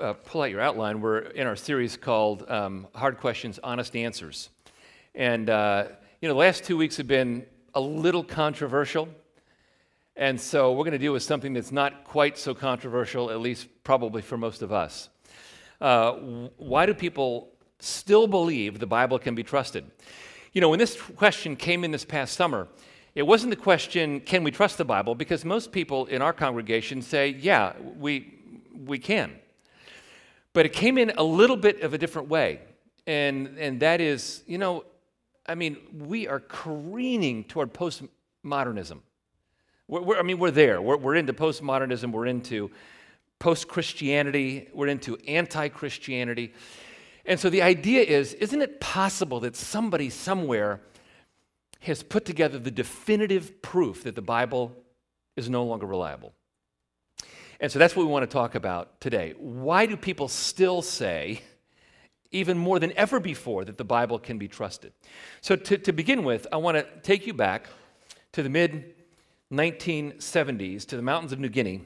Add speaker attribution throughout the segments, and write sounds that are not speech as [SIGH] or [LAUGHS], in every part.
Speaker 1: uh, pull out your outline, we're in our series called um, Hard Questions, Honest Answers. And, uh, you know, the last two weeks have been a little controversial. And so we're going to deal with something that's not quite so controversial, at least probably for most of us. Uh, why do people still believe the Bible can be trusted? You know, when this question came in this past summer, it wasn't the question, can we trust the Bible? Because most people in our congregation say, yeah, we, we can. But it came in a little bit of a different way. And, and that is, you know, I mean, we are careening toward postmodernism. We're, we're, I mean, we're there. We're, we're into postmodernism. We're into post Christianity. We're into anti Christianity. And so the idea is isn't it possible that somebody somewhere has put together the definitive proof that the Bible is no longer reliable? And so that's what we want to talk about today. Why do people still say, even more than ever before, that the Bible can be trusted? So, to, to begin with, I want to take you back to the mid 1970s to the mountains of New Guinea.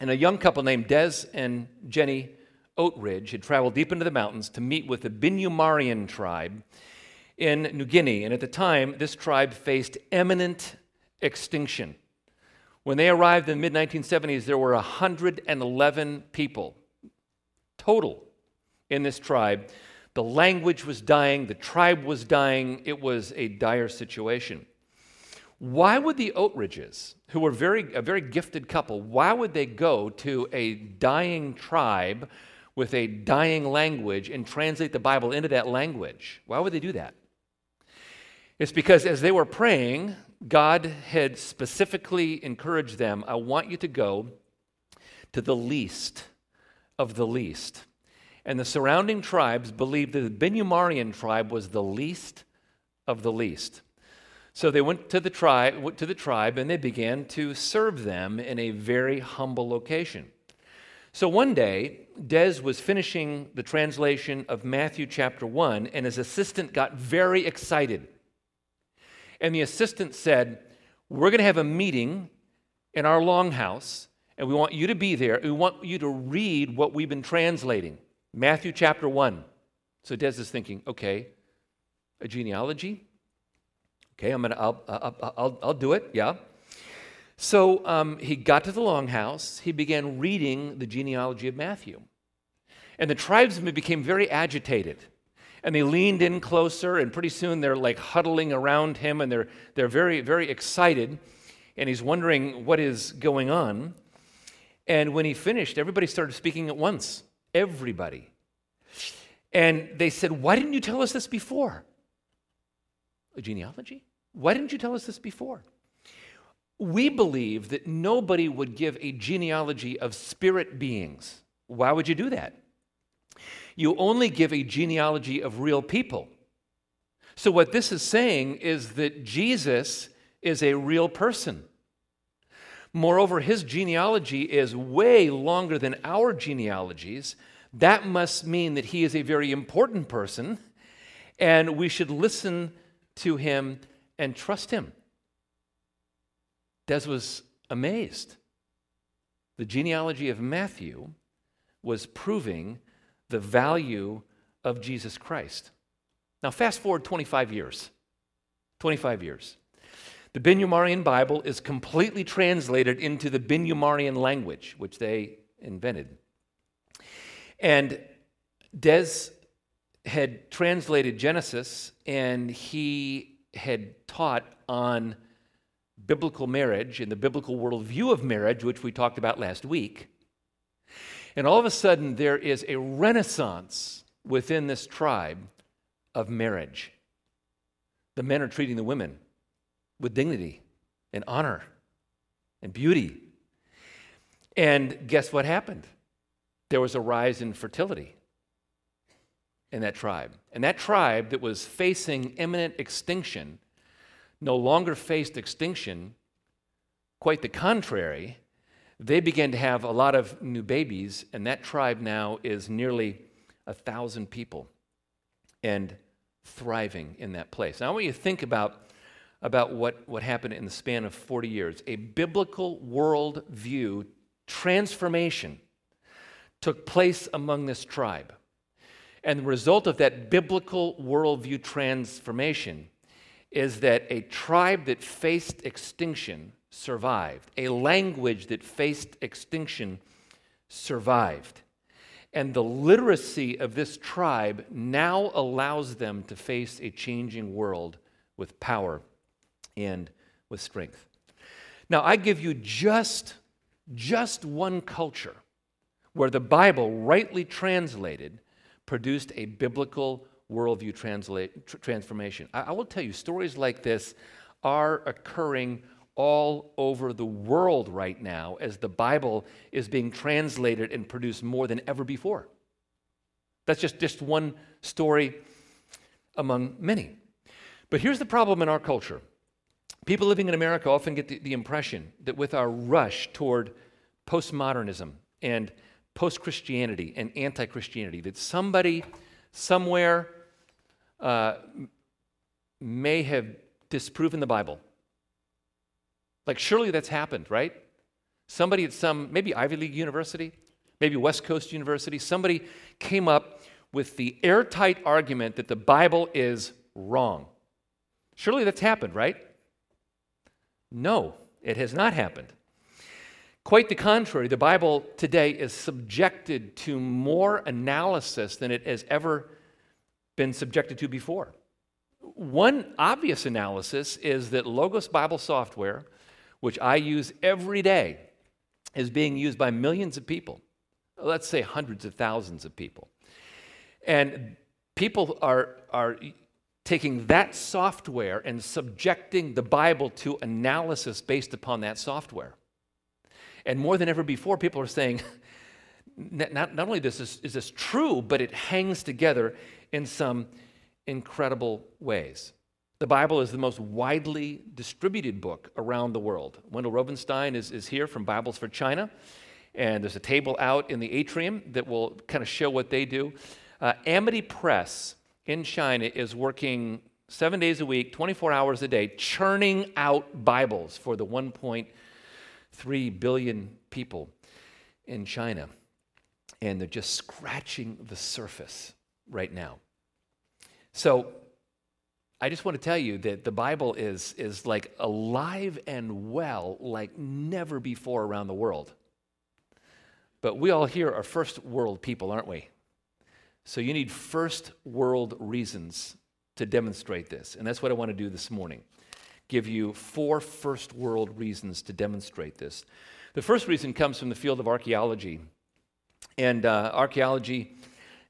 Speaker 1: And a young couple named Des and Jenny Oatridge had traveled deep into the mountains to meet with the Binumarien tribe in New Guinea. And at the time, this tribe faced imminent extinction. When they arrived in the mid 1970s, there were 111 people total in this tribe. The language was dying, the tribe was dying. It was a dire situation. Why would the Oatridges, who were very, a very gifted couple, why would they go to a dying tribe with a dying language and translate the Bible into that language? Why would they do that? It's because as they were praying, God had specifically encouraged them I want you to go to the least of the least. And the surrounding tribes believed that the Binumarien tribe was the least of the least. So they went to the tribe, went to the tribe and they began to serve them in a very humble location. So one day, Des was finishing the translation of Matthew chapter 1, and his assistant got very excited. And the assistant said, We're going to have a meeting in our longhouse, and we want you to be there. We want you to read what we've been translating Matthew chapter 1. So Des is thinking, okay, a genealogy? Okay, I'm gonna, I'll, I'll, I'll, I'll do it, yeah. So um, he got to the longhouse. He began reading the genealogy of Matthew. And the tribesmen became very agitated. And they leaned in closer, and pretty soon they're like huddling around him, and they're, they're very, very excited. And he's wondering what is going on. And when he finished, everybody started speaking at once. Everybody. And they said, Why didn't you tell us this before? A genealogy? Why didn't you tell us this before? We believe that nobody would give a genealogy of spirit beings. Why would you do that? You only give a genealogy of real people. So, what this is saying is that Jesus is a real person. Moreover, his genealogy is way longer than our genealogies. That must mean that he is a very important person, and we should listen to him and trust him. Des was amazed. The genealogy of Matthew was proving the value of Jesus Christ. Now, fast forward 25 years. 25 years. The Binumarien Bible is completely translated into the Binumarien language, which they invented. And Des had translated Genesis, and he had taught on biblical marriage and the biblical worldview of marriage, which we talked about last week. And all of a sudden, there is a renaissance within this tribe of marriage. The men are treating the women with dignity and honor and beauty. And guess what happened? There was a rise in fertility in that tribe. And that tribe that was facing imminent extinction no longer faced extinction, quite the contrary they began to have a lot of new babies, and that tribe now is nearly a thousand people and thriving in that place. Now, I want you to think about, about what, what happened in the span of 40 years a biblical worldview transformation took place among this tribe. And the result of that biblical worldview transformation is that a tribe that faced extinction survived, a language that faced extinction survived. And the literacy of this tribe now allows them to face a changing world with power and with strength. Now, I give you just, just one culture where the Bible, rightly translated, produced a biblical worldview translate, tr- transformation. I, I will tell you, stories like this are occurring all over the world right now as the Bible is being translated and produced more than ever before. That's just, just one story among many. But here's the problem in our culture people living in America often get the, the impression that with our rush toward postmodernism and post Christianity and anti Christianity, that somebody somewhere uh, may have disproven the Bible. Like, surely that's happened, right? Somebody at some, maybe Ivy League University, maybe West Coast University, somebody came up with the airtight argument that the Bible is wrong. Surely that's happened, right? No, it has not happened. Quite the contrary, the Bible today is subjected to more analysis than it has ever been subjected to before. One obvious analysis is that Logos Bible software, which I use every day, is being used by millions of people. Let's say hundreds of thousands of people. And people are, are taking that software and subjecting the Bible to analysis based upon that software. And more than ever before, people are saying, [LAUGHS] not, not only this is, is this true, but it hangs together in some incredible ways. The Bible is the most widely distributed book around the world. Wendell Rovenstein is, is here from Bibles for China, and there's a table out in the atrium that will kind of show what they do. Uh, Amity Press in China is working seven days a week, 24 hours a day, churning out Bibles for the 1.3 billion people in China. And they're just scratching the surface right now. So I just want to tell you that the Bible is, is like alive and well like never before around the world. But we all here are first world people, aren't we? So you need first world reasons to demonstrate this. And that's what I want to do this morning. Give you four first world reasons to demonstrate this. The first reason comes from the field of archaeology. And uh, archaeology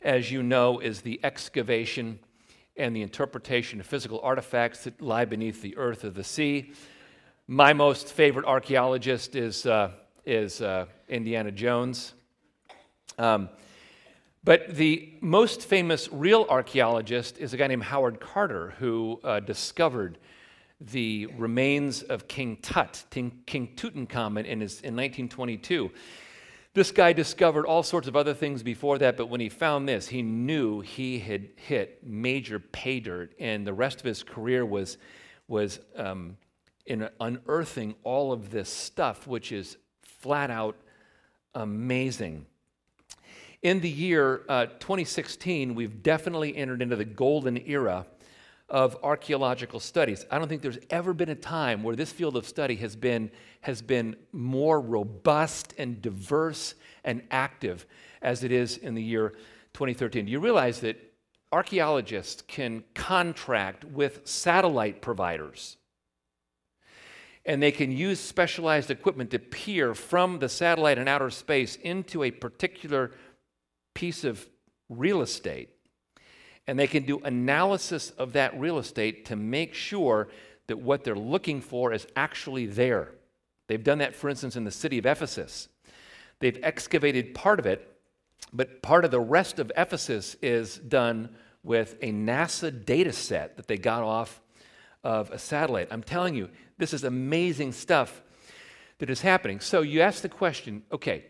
Speaker 1: as you know, is the excavation and the interpretation of physical artifacts that lie beneath the earth or the sea. My most favorite archaeologist is, uh, is uh, Indiana Jones. Um, but the most famous real archaeologist is a guy named Howard Carter, who uh, discovered the remains of King Tut, King, King Tutankhamun, in, his, in 1922. This guy discovered all sorts of other things before that, but when he found this, he knew he had hit major pay dirt, and the rest of his career was, was um, in unearthing all of this stuff, which is flat out amazing. In the year uh, 2016, we've definitely entered into the golden era of archaeological studies. I don't think there's ever been a time where this field of study has been, has been more robust and diverse and active as it is in the year 2013. Do you realize that archaeologists can contract with satellite providers? And they can use specialized equipment to peer from the satellite in outer space into a particular piece of real estate and they can do analysis of that real estate to make sure that what they're looking for is actually there. They've done that, for instance, in the city of Ephesus. They've excavated part of it, but part of the rest of Ephesus is done with a NASA data set that they got off of a satellite. I'm telling you, this is amazing stuff that is happening. So you ask the question okay,